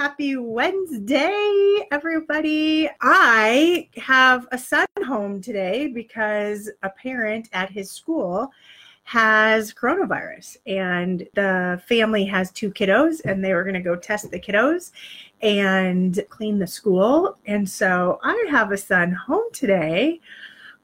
Happy Wednesday, everybody. I have a son home today because a parent at his school has coronavirus and the family has two kiddos and they were going to go test the kiddos and clean the school. And so I have a son home today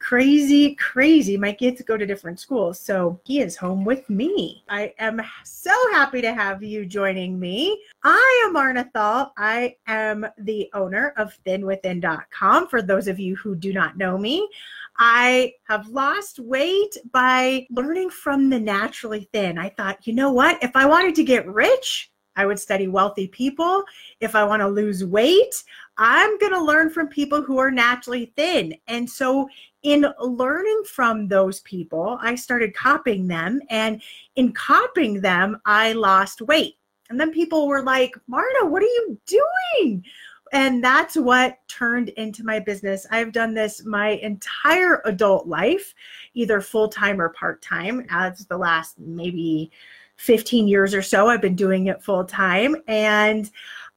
crazy, crazy. My kids go to different schools, so he is home with me. I am so happy to have you joining me. I am Marna Thall. I am the owner of thinwithin.com. For those of you who do not know me, I have lost weight by learning from the naturally thin. I thought, you know what? If I wanted to get rich, I would study wealthy people. If I want to lose weight, I'm going to learn from people who are naturally thin. And so, in learning from those people, I started copying them. And in copying them, I lost weight. And then people were like, Marna, what are you doing? And that's what turned into my business. I've done this my entire adult life, either full time or part time, as the last maybe 15 years or so. I've been doing it full time. And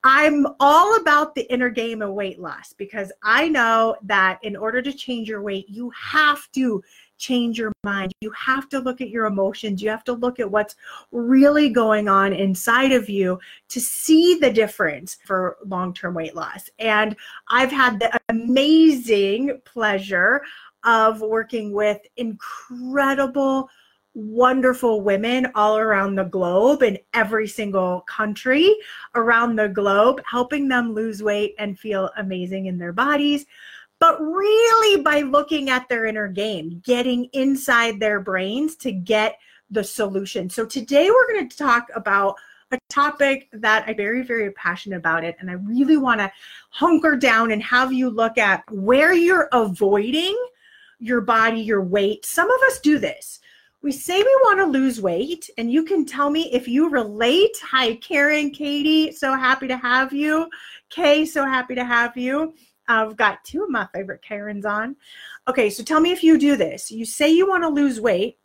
I'm all about the inner game of weight loss because I know that in order to change your weight, you have to change your mind. You have to look at your emotions. You have to look at what's really going on inside of you to see the difference for long term weight loss. And I've had the amazing pleasure of working with incredible wonderful women all around the globe in every single country around the globe, helping them lose weight and feel amazing in their bodies. But really, by looking at their inner game, getting inside their brains to get the solution. So, today we're going to talk about a topic that I'm very, very passionate about it. And I really want to hunker down and have you look at where you're avoiding your body, your weight. Some of us do this we say we want to lose weight, and you can tell me if you relate. Hi, Karen, Katie, so happy to have you. Kay, so happy to have you. I've got two of my favorite Karens on. Okay, so tell me if you do this. You say you want to lose weight,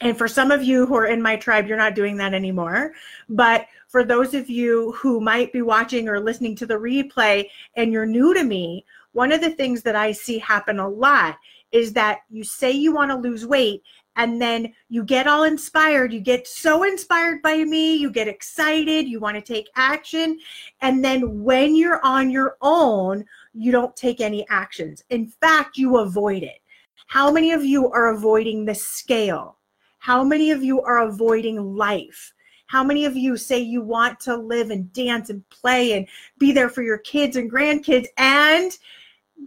and for some of you who are in my tribe, you're not doing that anymore. But for those of you who might be watching or listening to the replay and you're new to me, one of the things that I see happen a lot is that you say you want to lose weight and then you get all inspired. You get so inspired by me, you get excited, you want to take action. And then when you're on your own, you don't take any actions. In fact, you avoid it. How many of you are avoiding the scale? How many of you are avoiding life? How many of you say you want to live and dance and play and be there for your kids and grandkids, and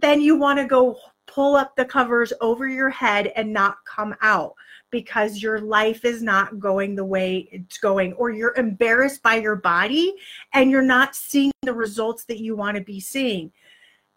then you want to go pull up the covers over your head and not come out because your life is not going the way it's going, or you're embarrassed by your body and you're not seeing the results that you want to be seeing.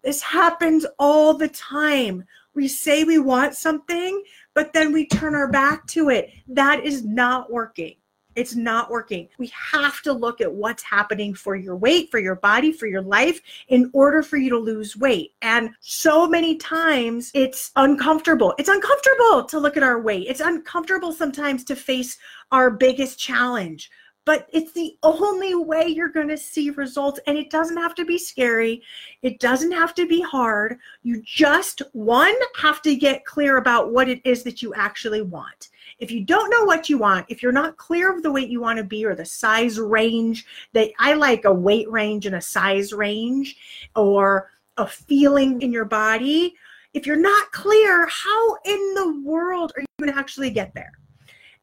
This happens all the time. We say we want something, but then we turn our back to it. That is not working. It's not working. We have to look at what's happening for your weight, for your body, for your life in order for you to lose weight. And so many times it's uncomfortable. It's uncomfortable to look at our weight. It's uncomfortable sometimes to face our biggest challenge. But it's the only way you're going to see results. And it doesn't have to be scary. It doesn't have to be hard. You just, one, have to get clear about what it is that you actually want if you don't know what you want, if you're not clear of the weight you want to be or the size range that I like a weight range and a size range or a feeling in your body, if you're not clear, how in the world are you going to actually get there?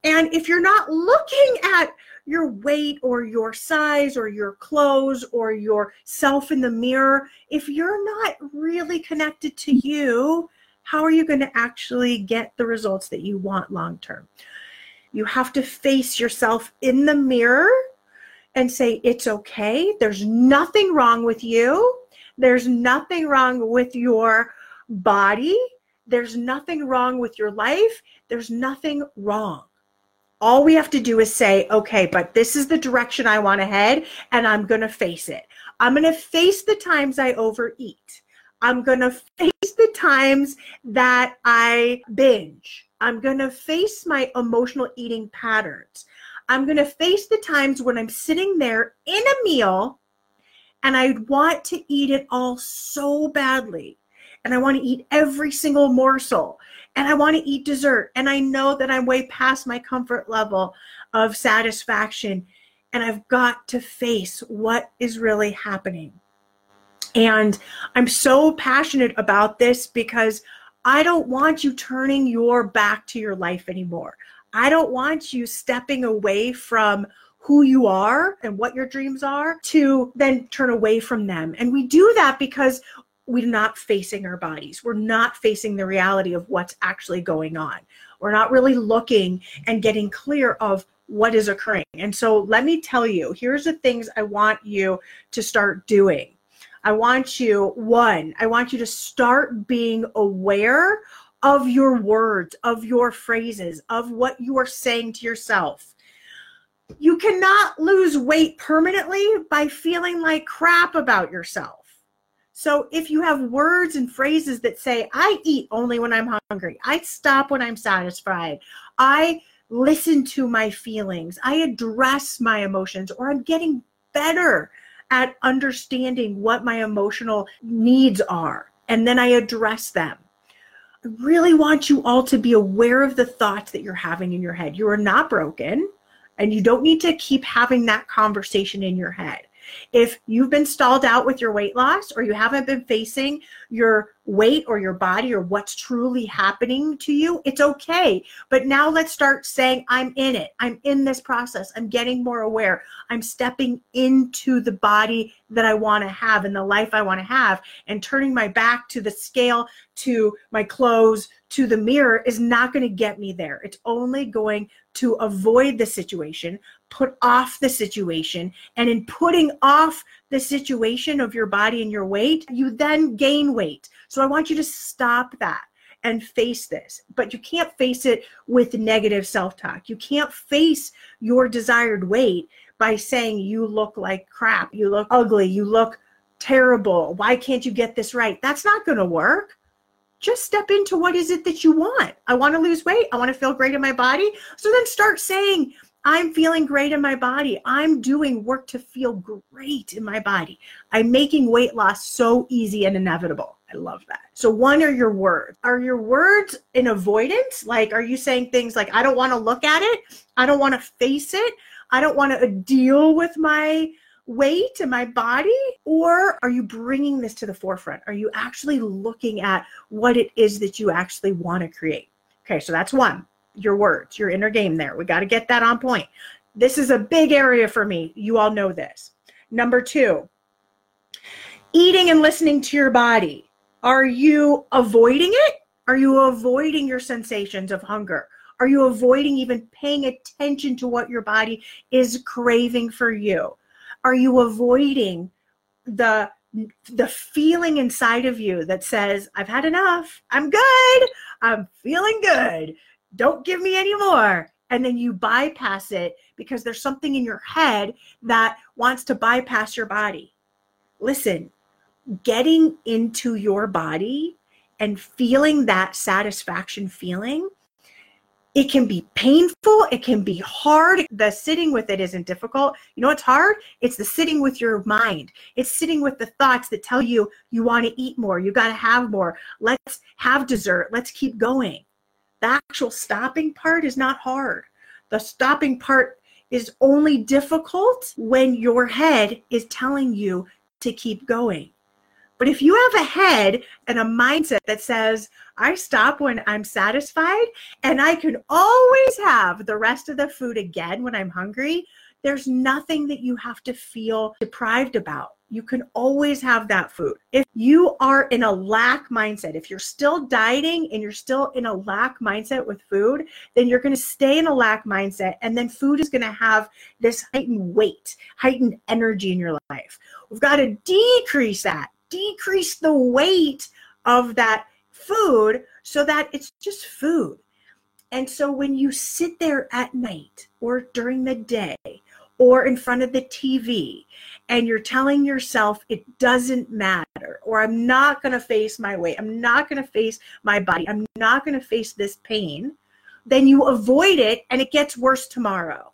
And if you're not looking at your weight or your size or your clothes or your self in the mirror, if you're not really connected to mm. you, how are you going to actually get the results that you want long term? You have to face yourself in the mirror and say, It's okay. There's nothing wrong with you. There's nothing wrong with your body. There's nothing wrong with your life. There's nothing wrong. All we have to do is say, okay, but this is the direction I want to head, and I'm going to face it. I'm going to face the times I overeat. I'm going to face the times that I binge. I'm going to face my emotional eating patterns. I'm going to face the times when I'm sitting there in a meal and I want to eat it all so badly. And I want to eat every single morsel. And I want to eat dessert. And I know that I'm way past my comfort level of satisfaction. And I've got to face what is really happening. And I'm so passionate about this because I don't want you turning your back to your life anymore. I don't want you stepping away from who you are and what your dreams are to then turn away from them. And we do that because we're not facing our bodies. We're not facing the reality of what's actually going on. We're not really looking and getting clear of what is occurring. And so let me tell you, here's the things I want you to start doing. I want you, one, I want you to start being aware of your words, of your phrases, of what you are saying to yourself. You cannot lose weight permanently by feeling like crap about yourself. So if you have words and phrases that say, I eat only when I'm hungry, I stop when I'm satisfied, I listen to my feelings, I address my emotions, or I'm getting better at understanding what my emotional needs are, and then I address them. I really want you all to be aware of the thoughts that you're having in your head. You are not broken, and you don't need to keep having that conversation in your head. If you've been stalled out with your weight loss or you haven't been facing your weight or your body or what's truly happening to you, it's okay. But now let's start saying, I'm in it. I'm in this process. I'm getting more aware. I'm stepping into the body that I want to have and the life I want to have. And turning my back to the scale, to my clothes, to the mirror is not going to get me there. It's only going to avoid the situation, put off the situation. And in putting off the situation of your body and your weight, you then gain weight. So I want you to stop that and face this. But you can't face it with negative self talk. You can't face your desired weight by saying you look like crap, you look ugly, you look terrible. Why can't you get this right? That's not going to work just step into what is it that you want. I want to lose weight. I want to feel great in my body. So then start saying, I'm feeling great in my body. I'm doing work to feel great in my body. I'm making weight loss so easy and inevitable. I love that. So, one are your words. Are your words in avoidance? Like, are you saying things like, I don't want to look at it? I don't want to face it? I don't want to uh, deal with my weight and my body? Or are you bringing this to the forefront? Are you actually looking at what it is that you actually want to create? Okay, so that's one. Your words, your inner game there. We got to get that on point. This is a big area for me. You all know this. Number two, eating and listening to your body. Are you avoiding it? Are you avoiding your sensations of hunger? Are you avoiding even paying attention to what your body is craving for you? Are you avoiding the the feeling inside of you that says, I've had enough. I'm good. I'm feeling good. Don't give me any more. And then you bypass it because there's something in your head that wants to bypass your body. Listen, getting into your body and feeling that satisfaction feeling it can be painful it can be hard. The sitting with it isn't difficult. You know what's hard? It's the sitting with your mind. It's sitting with the thoughts that tell you you want to eat more you got to have more let's have dessert let's keep going. The actual stopping part is not hard. The stopping part is only difficult when your head is telling you to keep going but if you have a head and a mindset that says, I stop when I'm satisfied and I can always have the rest of the food again when I'm hungry, there's nothing that you have to feel deprived about. You can always have that food. If you are in a lack mindset, if you're still dieting and you're still in a lack mindset with food, then you're going to stay in a lack mindset. And then food is going to have this heightened weight, heightened energy in your life. We've got to decrease that decrease the weight of that food so that it's just food. And so when you sit there at night or during the day or in front of the TV and you're telling yourself it doesn't matter or I'm not going to face my weight, I'm not going to face my body, I'm not going to face this pain, then you avoid it and it gets worse tomorrow.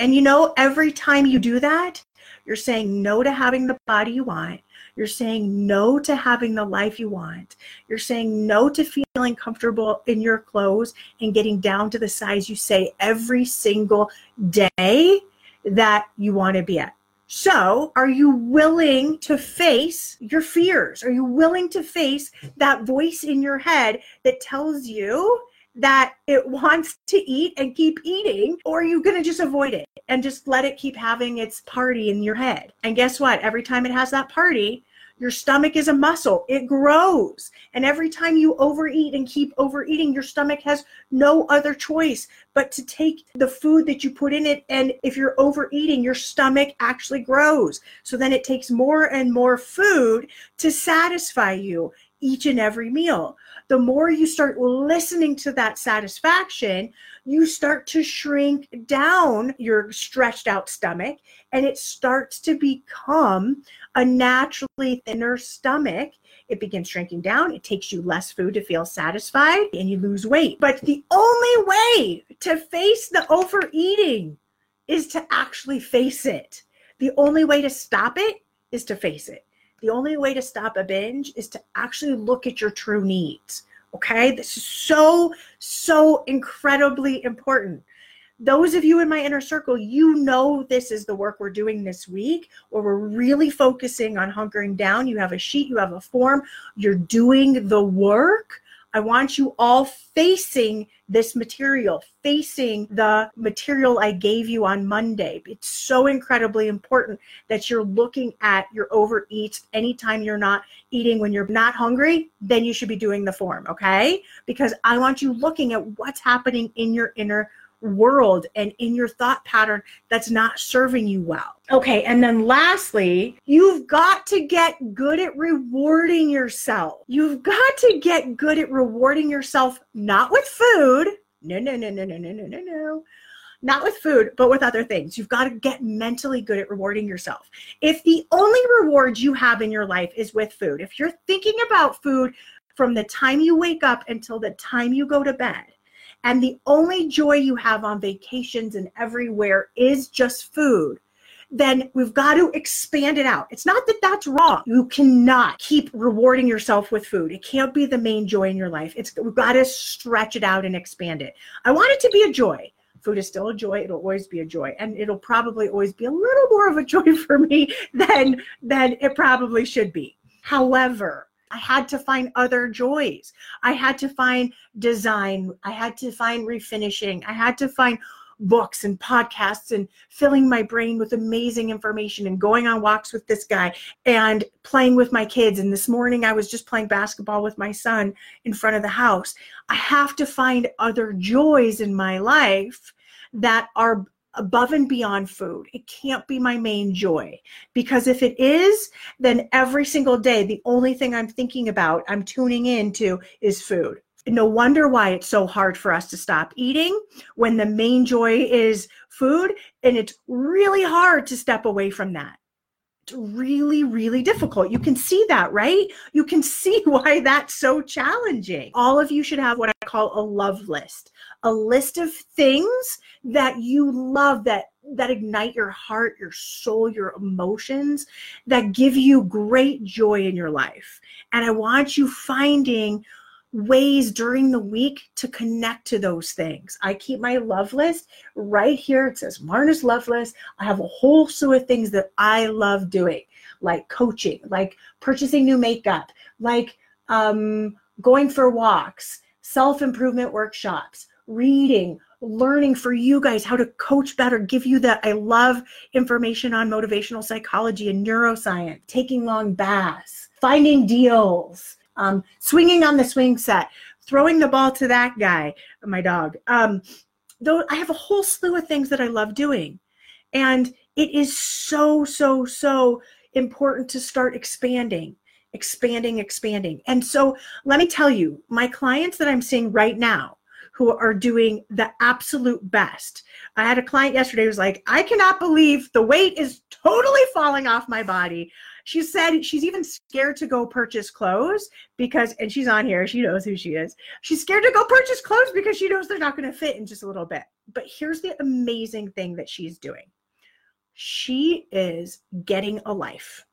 And you know, every time you do that, you're saying no to having the body you want. You're saying no to having the life you want. You're saying no to feeling comfortable in your clothes and getting down to the size you say every single day that you want to be at. So, are you willing to face your fears? Are you willing to face that voice in your head that tells you that it wants to eat and keep eating, or are you going to just avoid it and just let it keep having its party in your head? And guess what? Every time it has that party, your stomach is a muscle, it grows. And every time you overeat and keep overeating, your stomach has no other choice but to take the food that you put in it. And if you're overeating, your stomach actually grows. So then it takes more and more food to satisfy you each and every meal. The more you start listening to that satisfaction, you start to shrink down your stretched out stomach and it starts to become a naturally thinner stomach. It begins shrinking down. It takes you less food to feel satisfied and you lose weight. But the only way to face the overeating is to actually face it. The only way to stop it is to face it. The only way to stop a binge is to actually look at your true needs. Okay. This is so, so incredibly important. Those of you in my inner circle, you know this is the work we're doing this week, where we're really focusing on hunkering down. You have a sheet, you have a form, you're doing the work I want you all facing this material, facing the material I gave you on Monday. It's so incredibly important that you're looking at your overeats anytime you're not eating when you're not hungry, then you should be doing the form, okay? Because I want you looking at what's happening in your inner world and in your thought pattern that's not serving you well. Okay, and then lastly, you've got to get good at rewarding yourself. You've got to get good at rewarding yourself, not with food. No, no, no, no, no, no, no, no, no. Not with food, but with other things. You've got to get mentally good at rewarding yourself. If the only reward you have in your life is with food, if you're thinking about food from the time you wake up until the time you go to bed, and the only joy you have on vacations and everywhere is just food, then we've got to expand it out. It's not that that's wrong. You cannot keep rewarding yourself with food. It can't be the main joy in your life. It's we've got to stretch it out and expand it. I want it to be a joy. Food is still a joy. It'll always be a joy, and it'll probably always be a little more of a joy for me than than it probably should be. However, I had to find other joys. I had to find design. I had to find refinishing. I had to find books and podcasts and filling my brain with amazing information and going on walks with this guy and playing with my kids. And this morning I was just playing basketball with my son in front of the house. I have to find other joys in my life that are above and beyond food. It can't be my main joy because if it is, then every single day, the only thing I'm thinking about, I'm tuning into is food. No wonder why it's so hard for us to stop eating when the main joy is food. And it's really hard to step away from that really, really difficult. You can see that, right? You can see why that's so challenging. All of you should have what I call a love list, a list of things that you love that that ignite your heart, your soul, your emotions, that give you great joy in your life. And I want you finding ways during the week to connect to those things. I keep my love list right here. It says Marna's love list. I have a whole slew of things that I love doing, like coaching, like purchasing new makeup, like um, going for walks, self improvement workshops, reading, learning for you guys how to coach better, give you that. I love information on motivational psychology and neuroscience, taking long baths, finding deals um, swinging on the swing set, throwing the ball to that guy, my dog. Um, though I have a whole slew of things that I love doing. And it is so, so, so important to start expanding, expanding, expanding. And so let me tell you, my clients that I'm seeing right now who are doing the absolute best. I had a client yesterday who was like, I cannot believe the weight is totally falling off my body. She said she's even scared to go purchase clothes because, and she's on here, she knows who she is. She's scared to go purchase clothes because she knows they're not going to fit in just a little bit. But here's the amazing thing that she's doing she is getting a life.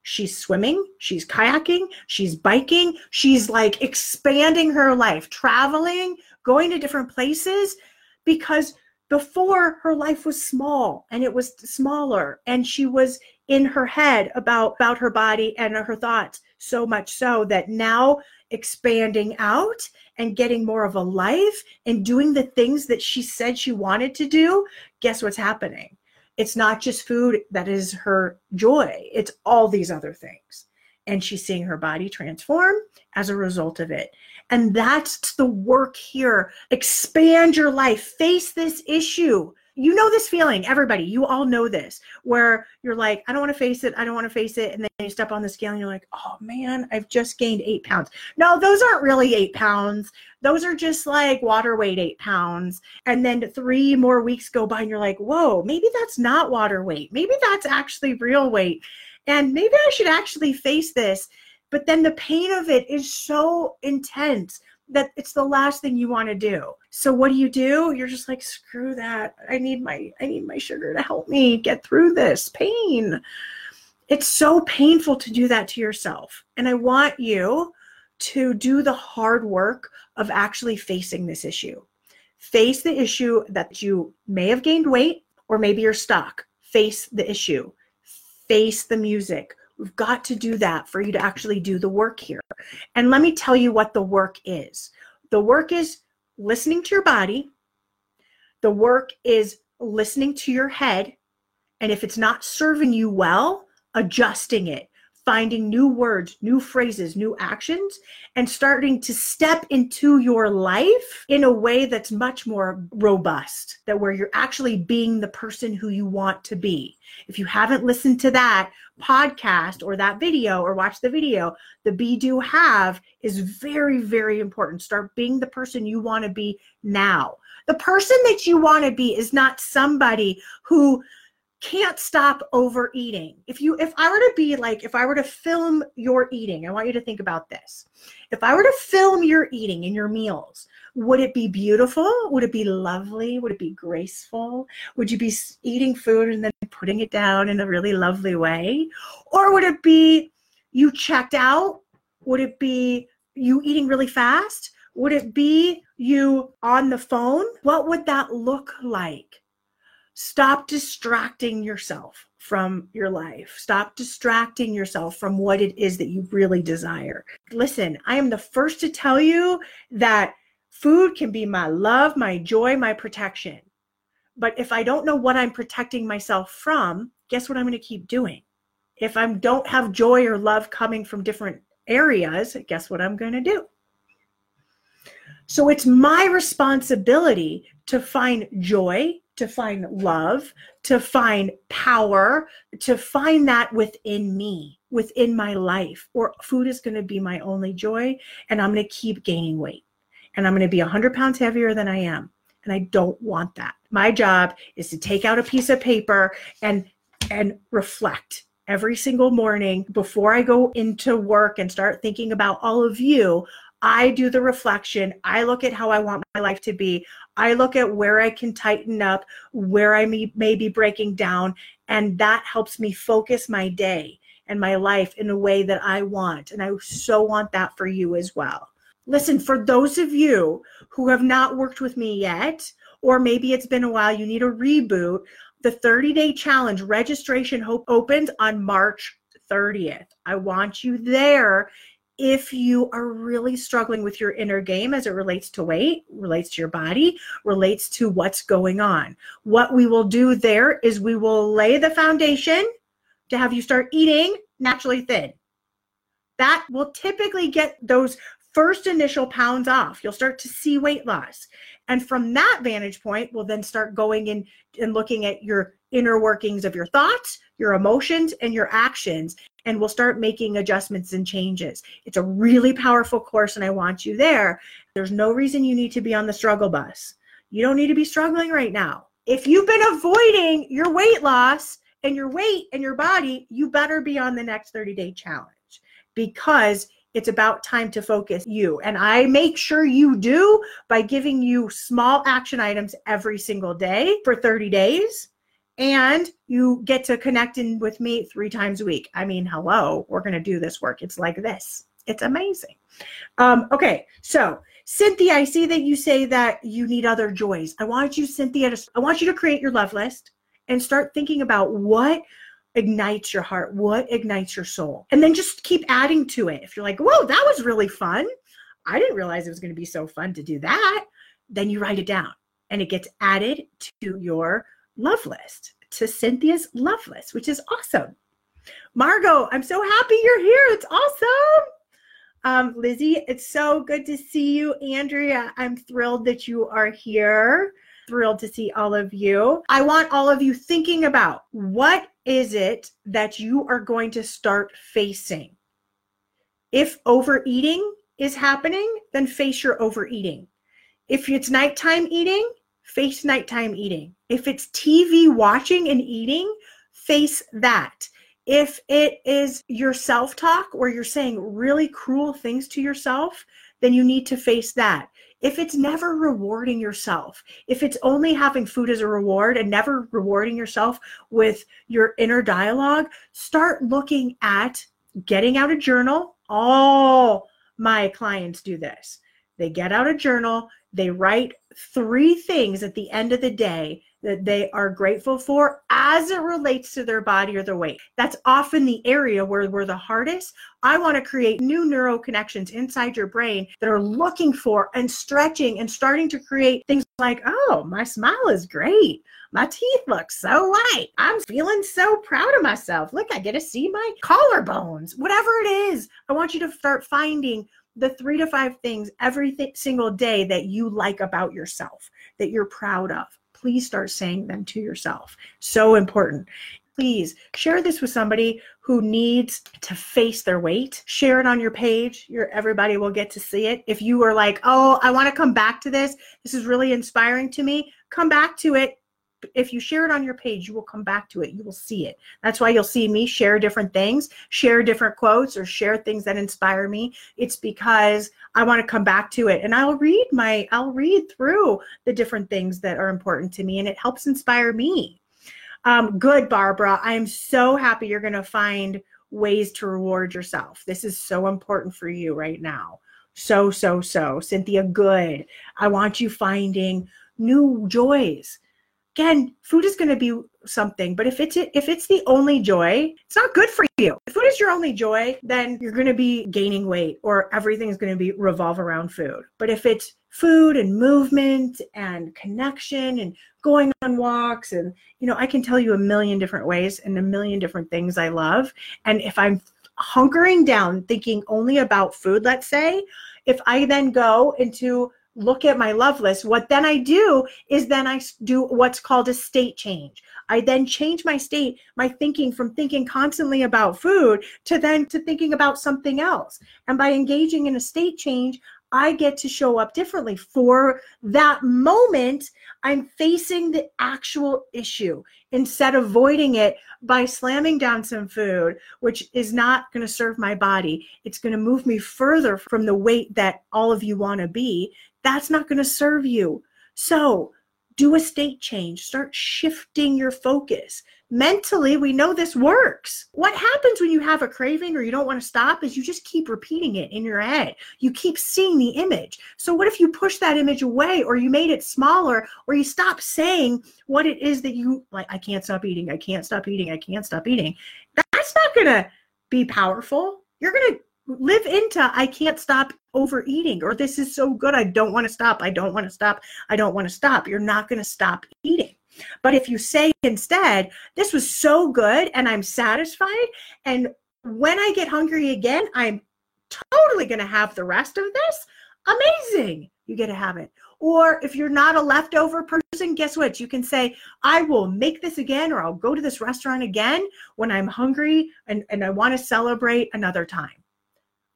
She's swimming, she's kayaking, she's biking, she's like expanding her life, traveling, going to different places because before her life was small and it was smaller and she was in her head about about her body and her thoughts so much so that now expanding out and getting more of a life and doing the things that she said she wanted to do guess what's happening? It's not just food that is her joy it's all these other things. And she's seeing her body transform as a result of it and that's the work here. Expand your life, face this issue. You know this feeling, everybody. You all know this, where you're like, I don't want to face it. I don't want to face it. And then you step on the scale and you're like, oh man, I've just gained eight pounds. No, those aren't really eight pounds. Those are just like water weight eight pounds. And then three more weeks go by and you're like, whoa, maybe that's not water weight. Maybe that's actually real weight. And maybe I should actually face this but then the pain of it is so intense that it's the last thing you want to do. So what do you do? You're just like screw that. I need my I need my sugar to help me get through this pain. It's so painful to do that to yourself. And I want you to do the hard work of actually facing this issue. Face the issue that you may have gained weight or maybe you're stuck. Face the issue. Face the music We've got to do that for you to actually do the work here. And let me tell you what the work is the work is listening to your body, the work is listening to your head. And if it's not serving you well, adjusting it finding new words, new phrases, new actions, and starting to step into your life in a way that's much more robust, that where you're actually being the person who you want to be. If you haven't listened to that podcast or that video or watched the video, the be do have is very, very important. Start being the person you want to be now. The person that you want to be is not somebody who can't stop overeating. If you if I were to be like if I were to film your eating, I want you to think about this. If I were to film your eating and your meals, would it be beautiful? Would it be lovely? Would it be graceful? Would you be eating food and then putting it down in a really lovely way? Or would it be you checked out? Would it be you eating really fast? Would it be you on the phone? What would that look like? Stop distracting yourself from your life. Stop distracting yourself from what it is that you really desire. Listen, I am the first to tell you that food can be my love, my joy, my protection. But if I don't know what I'm protecting myself from, guess what I'm going to keep doing? If I don't have joy or love coming from different areas, guess what I'm going to do? So it's my responsibility to find joy, to find love, to find power, to find that within me, within my life, or food is going to be my only joy. And I'm going to keep gaining weight. And I'm going to be 100 pounds heavier than I am. And I don't want that. My job is to take out a piece of paper and and reflect every single morning before I go into work and start thinking about all of you I do the reflection. I look at how I want my life to be. I look at where I can tighten up, where I may, may be breaking down. And that helps me focus my day and my life in a way that I want. And I so want that for you as well. Listen, for those of you who have not worked with me yet, or maybe it's been a while, you need a reboot, the 30 day challenge registration hope opens on March 30th. I want you there if you are really struggling with your inner game as it relates to weight, relates to your body, relates to what's going on. What we will do there is we will lay the foundation to have you start eating naturally thin. That will typically get those first initial pounds off. You'll start to see weight loss. And from that vantage point, we'll then start going in and looking at your inner workings of your thoughts, your emotions, and your actions. And we'll start making adjustments and changes. It's a really powerful course, and I want you there. There's no reason you need to be on the struggle bus. You don't need to be struggling right now. If you've been avoiding your weight loss and your weight and your body, you better be on the next 30 day challenge because it's about time to focus you. And I make sure you do by giving you small action items every single day for 30 days. And you get to connect in with me three times a week. I mean, hello, we're going to do this work. It's like this. It's amazing. Um, okay, so Cynthia, I see that you say that you need other joys. I want you, Cynthia, to, I want you to create your love list and start thinking about what ignites your heart, what ignites your soul. And then just keep adding to it. If you're like, whoa, that was really fun. I didn't realize it was going to be so fun to do that. Then you write it down and it gets added to your love list, to Cynthia's love list, which is awesome. Margot, I'm so happy you're here. It's awesome. Um, Lizzie, it's so good to see you. Andrea, I'm thrilled that you are here thrilled to see all of you. I want all of you thinking about what is it that you are going to start facing? If overeating is happening, then face your overeating. If it's nighttime eating, face nighttime eating. If it's TV watching and eating, face that. If it is your self talk where you're saying really cruel things to yourself, then you need to face that if it's never rewarding yourself, if it's only having food as a reward and never rewarding yourself with your inner dialogue, start looking at getting out a journal. All my clients do this. They get out a journal, they write three things at the end of the day that they are grateful for as it relates to their body or their weight. That's often the area where we're the hardest. I want to create new neural connections inside your brain that are looking for and stretching and starting to create things like, oh, my smile is great. My teeth look so white. I'm feeling so proud of myself. Look, I get to see my collarbones. Whatever it is, I want you to start finding the three to five things every th- single day that you like about yourself, that you're proud of please start saying them to yourself. So important. Please share this with somebody who needs to face their weight. Share it on your page. Your everybody will get to see it. If you are like, "Oh, I want to come back to this. This is really inspiring to me." Come back to it if you share it on your page, you will come back to it. You will see it. That's why you'll see me share different things, share different quotes, or share things that inspire me. It's because I want to come back to it. And I'll read my, I'll read through the different things that are important to me, and it helps inspire me. Um, good, Barbara. I am so happy you're going to find ways to reward yourself. This is so important for you right now. So, so, so. Cynthia, good. I want you finding new joys again, food is going to be something, but if it's if it's the only joy, it's not good for you. If food is your only joy, then you're going to be gaining weight or everything is going to be revolve around food. But if it's food and movement and connection and going on walks and you know, I can tell you a million different ways and a million different things I love. And if I'm hunkering down thinking only about food, let's say, if I then go into look at my love list, what then I do is then I do what's called a state change. I then change my state, my thinking from thinking constantly about food to then to thinking about something else. And by engaging in a state change, I get to show up differently. For that moment, I'm facing the actual issue instead of avoiding it by slamming down some food, which is not going to serve my body. It's going to move me further from the weight that all of you want to be that's not going to serve you. So do a state change, start shifting your focus. Mentally, we know this works. What happens when you have a craving or you don't want to stop is you just keep repeating it in your head. You keep seeing the image. So, what if you push that image away or you made it smaller or you stop saying what it is that you like? I can't stop eating. I can't stop eating. I can't stop eating. That's not going to be powerful. You're going to live into I can't stop overeating or this is so good I don't want to stop. I don't want to stop. I don't want to stop. You're not going to stop eating. But if you say instead, this was so good and I'm satisfied and when I get hungry again, I'm totally going to have the rest of this. Amazing. You get to have it. Or if you're not a leftover person, guess what? You can say, I will make this again, or I'll go to this restaurant again when I'm hungry and, and I want to celebrate another time.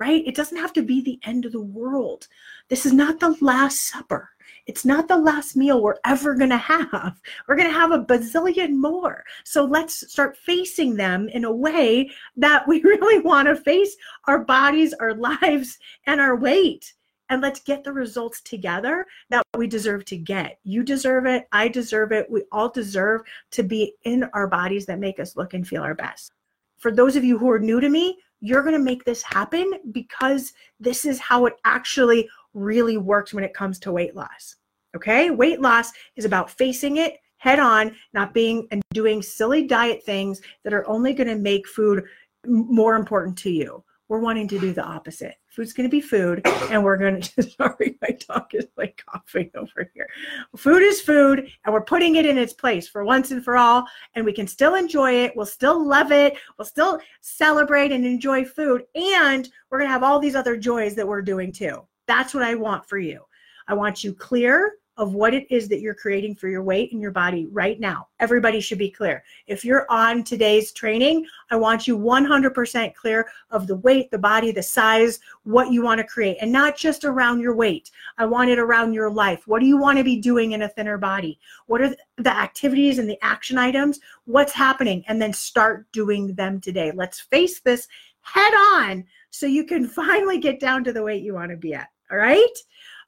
Right? It doesn't have to be the end of the world. This is not the last supper. It's not the last meal we're ever going to have. We're going to have a bazillion more. So let's start facing them in a way that we really want to face our bodies, our lives, and our weight. And let's get the results together that we deserve to get. You deserve it. I deserve it. We all deserve to be in our bodies that make us look and feel our best. For those of you who are new to me, you're going to make this happen because this is how it actually really works when it comes to weight loss. Okay? Weight loss is about facing it head on, not being and doing silly diet things that are only going to make food more important to you. We're wanting to do the opposite. Food's going to be food, and we're going to. Sorry, my dog is like coughing over here. Food is food, and we're putting it in its place for once and for all. And we can still enjoy it. We'll still love it. We'll still celebrate and enjoy food. And we're going to have all these other joys that we're doing too. That's what I want for you. I want you clear of what it is that you're creating for your weight and your body right now. Everybody should be clear. If you're on today's training, I want you 100% clear of the weight, the body, the size, what you want to create, and not just around your weight. I want it around your life. What do you want to be doing in a thinner body? What are the activities and the action items? What's happening? And then start doing them today. Let's face this head on so you can finally get down to the weight you want to be at. All right?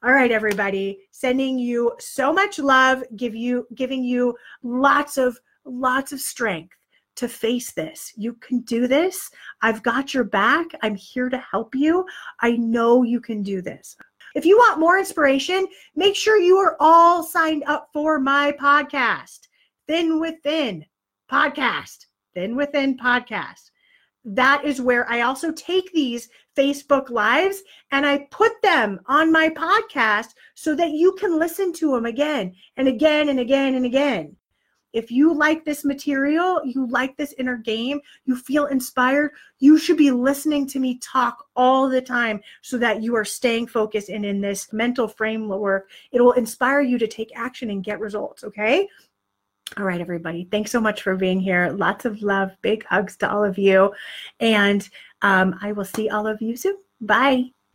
All right, everybody, sending you so much love, give you giving you lots of lots of strength to face this. You can do this. I've got your back. I'm here to help you. I know you can do this. If you want more inspiration, make sure you are all signed up for my podcast, Thin Within Podcast. Thin Within Podcast that is where I also take these Facebook Lives and I put them on my podcast so that you can listen to them again and again and again and again. If you like this material, you like this inner game, you feel inspired, you should be listening to me talk all the time so that you are staying focused and in this mental framework. It will inspire you to take action and get results, okay? All right, everybody. Thanks so much for being here. Lots of love. Big hugs to all of you. And um, I will see all of you soon. Bye.